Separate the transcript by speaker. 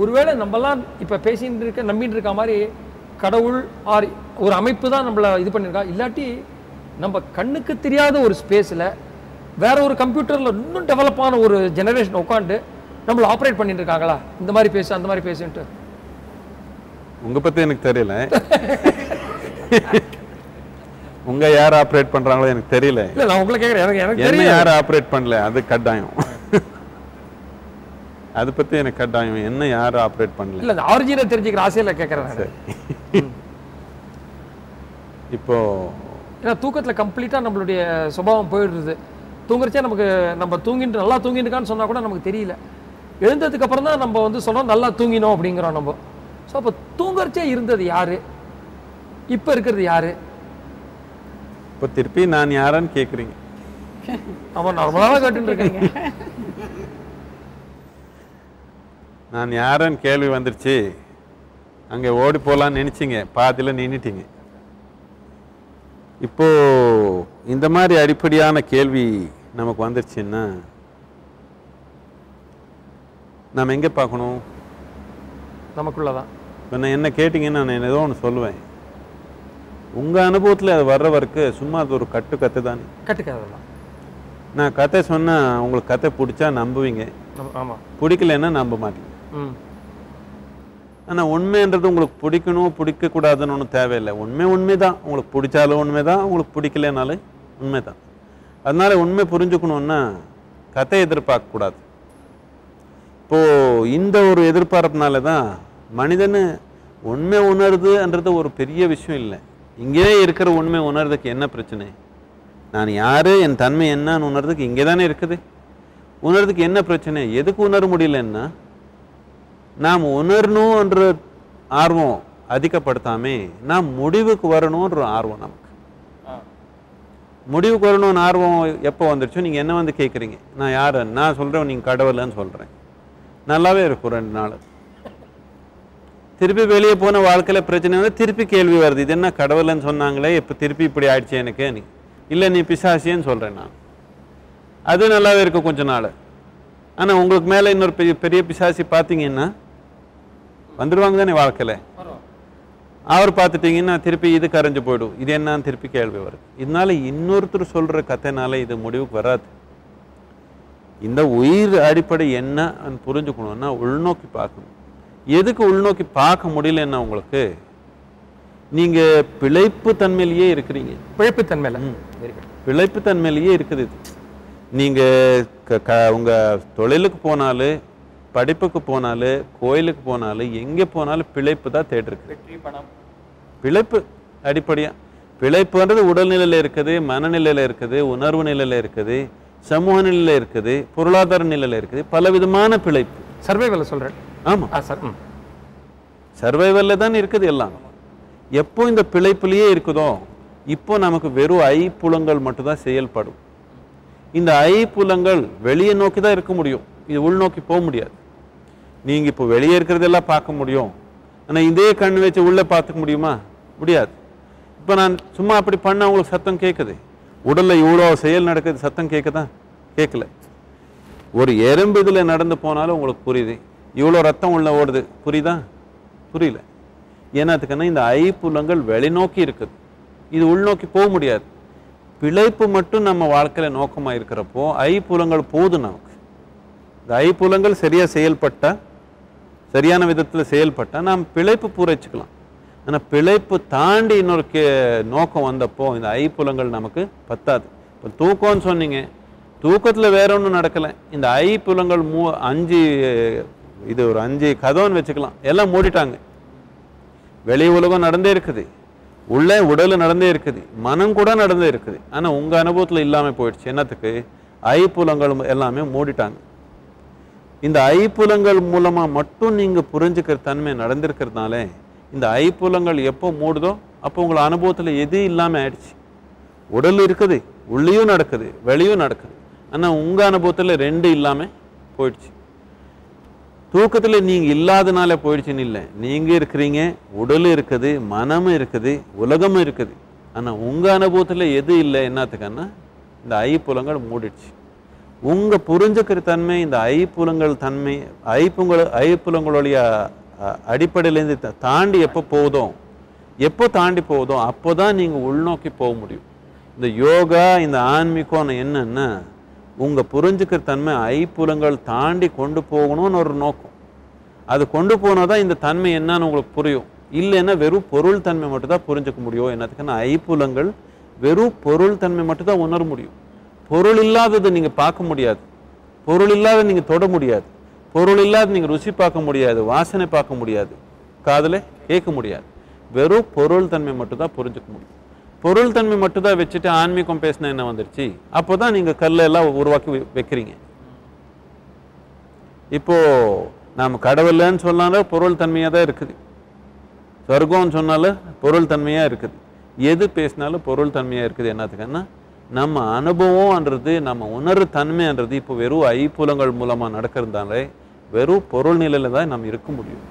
Speaker 1: ஒருவேளை நம்மலாம் இப்போ பேசிட்டு இருக்க நம்பிட்டு இருக்க மாதிரி கடவுள் ஆர் ஒரு அமைப்பு தான் நம்மளை இது பண்ணியிருக்கா? இல்லாட்டி நம்ம கண்ணுக்கு தெரியாத ஒரு ஸ்பேஸில் வேற ஒரு கம்ப்யூட்டரில் இன்னும் டெவலப்பான ஒரு ஜெனரேஷன் உட்காந்து நம்மளை ஆப்ரேட் பண்ணிட்டு இருக்காங்களா இந்த மாதிரி பேசு அந்த மாதிரி பேசுன்ட்டு.
Speaker 2: உங்க பத்தி எனக்கு தெரியல. உங்க யார் ஆப்ரேட் பண்றாங்களோ எனக்கு தெரியல.
Speaker 1: இல்லை நான் உங்களை கேட்குறேன் எனக்கு எனக்கு
Speaker 2: யார் ஆப்ரேட் பண்ணல? அது கட்டாயம். அது பத்தி எனக்கு கட்டாயம். என்ன யார் ஆப்ரேட் பண்ணல?
Speaker 1: இல்லை ஆரிஜினை தெரிஞ்சுக்கிற ஆசையில் கேட்குறேன் நான்.
Speaker 2: இப்போ
Speaker 1: ஏன்னா தூக்கத்தில் கம்ப்ளீட்டாக நம்மளுடைய சுபாவம் போயிடுறது. தூங்குறச்சே நமக்கு நம்ம தூங்கிட்டு நல்லா தூங்கிட்டுக்கான்னு சொன்னால் கூட நமக்கு தெரியல. எழுந்ததுக்கு அப்புறம் தான் நம்ம வந்து சொல்கிறோம் நல்லா தூங்கினோம் அப்படிங்கிறோம் நம்ம. ஸோ அப்போ தூங்குறச்சே இருந்தது யாரு? இப்போ இருக்கிறது யாரு?
Speaker 2: இப்போ திருப்பி நான் யாருன்னு கேக்குறீங்க.
Speaker 1: அவன் நார்மலாக கேட்டுட்டு இருக்கீங்க.
Speaker 2: நான் யாருன்னு கேள்வி வந்துருச்சு. அங்கே ஓடி போகலான்னு நினைச்சீங்க. பாதியில் நின்னுட்டீங்க. இப்போ இந்த மாதிரி அடிப்படையான கேள்வி நமக்கு வந்துருச்சுன்னா நாம் எங்கே பார்க்கணும்?
Speaker 1: நமக்குள்ளதான்.
Speaker 2: இப்போ நான் என்ன கேட்டிங்கன்னா நான் ஏதோ ஒன்று சொல்லுவேன். உங்கள் அனுபவத்தில் அது வர்ற வரைக்கும் சும்மா அது ஒரு கட்டு கத்து தானே?
Speaker 1: கட்டுக்காதெல்லாம்
Speaker 2: நான் கதை சொன்னால் உங்களுக்கு கதை பிடிச்சா நம்புவீங்க.
Speaker 1: நம்ம ஆமாம்
Speaker 2: பிடிக்கலன்னா நம்ப மாட்டீங்க. ஆனால் உண்மைன்றது உங்களுக்கு பிடிக்கணும் பிடிக்கக்கூடாதுன்னு ஒன்றும் தேவையில்லை. உண்மை உண்மை தான் உங்களுக்கு பிடிச்சாலும் உண்மை தான் உங்களுக்கு பிடிக்கலனாலும் உண்மை தான் அதனால உண்மை புரிஞ்சுக்கணுன்னா கதை எதிர்பார்க்கக்கூடாது. இப்போது இந்த ஒரு எதிர்பார்ப்புனால தான் மனிதனு உண்மை உணருதுன்றது ஒரு பெரிய விஷயம் இல்லை. இங்கேயே இருக்கிற உண்மை உணர்றதுக்கு என்ன பிரச்சனை? நான் யார்? என் தன்மை என்னன்னு உணர்றதுக்கு இங்கே தானே இருக்குது. உணர்றதுக்கு என்ன பிரச்சனை? எதுக்கு உணர முடியலன்னா நாம் உணரணுன்ற ஆர்வம் அதிகப்படுத்தாமே நாம் முடிவுக்கு வரணுன்ற ஆர்வம் நமக்கு. முடிவுக்கு வரணும்னு ஆர்வம் எப்போ வந்துருச்சோ நீங்கள் என்ன வந்து கேட்குறீங்க? நான் யார்? நான் சொல்கிறேன் நீங்கள் கடவுள்னு சொல்கிறேன் நல்லாவே இருக்கும் ரெண்டு நாள். திருப்பி வெளியே போன வாழ்க்கையில் பிரச்சனை வந்து திருப்பி கேள்வி வருது. இது என்ன கடவுள்னு சொன்னாங்களே இப்போ திருப்பி இப்படி ஆயிடுச்சு எனக்கு? நீ இல்லை நீ பிசாசின்னு சொல்கிறேன் நான். அது நல்லாவே இருக்கும் கொஞ்ச நாள். ஆனால் உங்களுக்கு மேலே இன்னொரு பெரிய பெரிய பிசாசி பார்த்தீங்கன்னா வந்துடுவாங்க தானே வாழ்க்கையில் அவர் பார்த்துட்டீங்கன்னா திருப்பி இது கரைஞ்சு போயிடும். இது என்னன்னு திருப்பி கேள்வி வருது. இதனால இன்னொருத்தர் சொல்கிற கதைனால இது முடிவுக்கு வராது. இந்த உயிர் அடிப்படை என்னன்னு புரிஞ்சுக்கணும்னா உள்நோக்கி பார்க்கணும். எதுக்கு உள்நோக்கி பார்க்க முடியலன்னா உங்களுக்கு? நீங்கள் பிழைப்பு தன்மையிலேயே இருக்கிறீங்க.
Speaker 1: பிழைப்புத்தன்மையில வெரி குட்
Speaker 2: பிழைப்பு தன்மையிலேயே இருக்குது இது. நீங்கள் க உங்கள் தொழிலுக்கு போனாலும் படிப்புக்கு போனாலும் கோயிலுக்கு போனாலும் எங்கே போனாலும் பிழைப்பு தான் தேடிருக்கு
Speaker 1: வெற்றி பணம்.
Speaker 2: பிழைப்பு அடிப்படையாக பிழைப்புன்றது உடல்நிலையில் இருக்குது மனநிலையில் இருக்குது உணர்வு நிலையில் இருக்குது சமூக நிலையில் இருக்குது பொருளாதார நிலையில் இருக்குது பலவிதமான பிழைப்பு.
Speaker 1: சர்வைவலை சொல்கிறேன்
Speaker 2: ஆமாம்
Speaker 1: ஆ சார்
Speaker 2: சர்வைவலில் தான் இருக்குது எல்லாம். எப்போ இந்த பிழைப்புலேயே இருக்குதோ இப்போ நமக்கு வெறும் ஐப்புலங்கள் மட்டும்தான் செயல்படும். இந்த ஐப்புலங்கள் வெளியே நோக்கி தான் இருக்க முடியும். இது உள்நோக்கி போக முடியாது. நீங்கள் இப்போ வெளியே இருக்கிறதெல்லாம் பார்க்க முடியும். ஆனால் இதே கண் வச்சு உள்ளே பார்த்துக்க முடியுமா? முடியாது. இப்போ நான் சும்மா அப்படி பண்ண உங்களுக்கு சத்தம் கேட்குது உடலில் இவ்வளோ செயல் நடக்குது சத்தம் கேட்குதா கேட்கல ஒரு எறும்பு இதில் நடந்து போனாலும் உங்களுக்கு புரியுது. இவ்வளோ ரத்தம் உள்ள ஓடுது. புரியுதா? புரியல. ஏன்னா அதுக்குன்னா இந்த ஐப்புலங்கள் வெளிநோக்கி இருக்குது. இது உள்நோக்கி போக முடியாது. பிழைப்பு மட்டும் நம்ம வாழ்க்கையில் நோக்கமாக இருக்கிறப்போ ஐப்புலங்கள் போதும் நமக்கு. இந்த ஐப்புலங்கள் சரியாக செயல்பட்டால் சரியான விதத்தில் செயல்பட்டால் நாம் பிழைப்பு பூரைச்சிக்கலாம் ஆனால் பிழைப்பு தாண்டி இன்னொரு கே நோக்கம் வந்தப்போ இந்த ஐப்புலங்கள் நமக்கு பத்தாது. இப்போ தூக்கம்னு சொன்னீங்க. தூக்கத்தில் வேற ஒன்றும் நடக்கலை. இந்த ஐப்புலங்கள் மூ அஞ்சு இது ஒரு அஞ்சு கதவுன்னு வச்சுக்கலாம். எல்லாம் மூடிட்டாங்க. வெளி உலகம் நடந்தே இருக்குது. உள்ளே உடல் நடந்தே இருக்குது. மனம் கூட நடந்தே இருக்குது. ஆனால் உங்கள் அனுபவத்தில் இல்லாமல் போயிடுச்சு. என்னத்துக்கு? ஐப்புலங்கள் எல்லாமே மூடிட்டாங்க. இந்த ஐப்புலங்கள் மூலமாக மட்டும் நீங்கள் புரிஞ்சுக்கிற தன்மை நடந்திருக்கிறதுனால இந்த ஐப்புலங்கள் எப்போ மூடுதோ அப்போ உங்களை அனுபவத்தில் எது இல்லாமல் ஆயிடுச்சு. உடல் இருக்குது உள்ளேயும் நடக்குது வெளியும் நடக்குது. ஆனால் உங்கள் அனுபவத்தில் ரெண்டு இல்லாமல் போயிடுச்சு. தூக்கத்தில் நீங்கள் இல்லாதனால போயிடுச்சுன்னு இல்லை. நீங்கள் இருக்கிறீங்க உடல் இருக்குது மனமும் இருக்குது உலகமும் இருக்குது. ஆனால் உங்கள் அனுபவத்தில் எது இல்லை என்னத்துக்குன்னா இந்த ஐப்புலங்கள் மூடிடுச்சு. உங்க புரிஞ்சுக்கிற தன்மை இந்த ஐப்புலங்கள் தன்மை ஐப்புங்கள் ஐப்புலங்களுடைய அடிப்படையிலேருந்து தாண்டி எப்போ போதும் எப்போ தாண்டி போகுதோ அப்போதான் நீங்கள் உள்நோக்கி போக முடியும். இந்த யோகா இந்த ஆன்மீகம் என்னன்னா உங்கள் புரிஞ்சுக்கிற தன்மை ஐப்புலங்கள் தாண்டி கொண்டு போகணும்னு ஒரு நோக்கம். அது கொண்டு போனால் தான் இந்த தன்மை என்னன்னு உங்களுக்கு புரியும். இல்லைன்னா வெறும் பொருள் தன்மை மட்டும்தான் புரிஞ்சுக்க முடியும். என்னத்துக்குன்னா ஐப்புலங்கள் வெறும் பொருள் தன்மை மட்டும்தான் உணர முடியும். பொருள் இல்லாததை நீங்க பார்க்க முடியாது. பொருள் இல்லாத நீங்க தொட முடியாது. பொருள் இல்லாத நீங்க ருசி பார்க்க முடியாது. வாசனை பார்க்க முடியாது. காதில் கேட்க முடியாது. வெறும் பொருள் தன்மை மட்டும்தான் புரிஞ்சுக்க முடியும். பொருள் தன்மை மட்டும்தான் வச்சுட்டு ஆன்மீகம் பேசினா என்ன வந்துருச்சு? அப்போதான் நீங்க கல்ல எல்லாம் உருவாக்கி வைக்கிறீங்க. இப்போ நாம் கடவுள்னு சொன்னாலும் பொருள் தன்மையாக தான் இருக்குது. சொர்க்கம்னு சொன்னாலும் பொருள் தன்மையாக இருக்குது. எது பேசினாலும் பொருள் தன்மையாக இருக்குது என்னத்துக்குன்னா நம்ம அனுபவம்ன்றது நம்ம உணர்வு தன்மைன்றது இப்போ வெறும் ஐப்புலங்கள் மூலமாக நடக்கிறதாலே வெறும் பொருள் நிலையில் தான் நம்ம இருக்க முடியும்.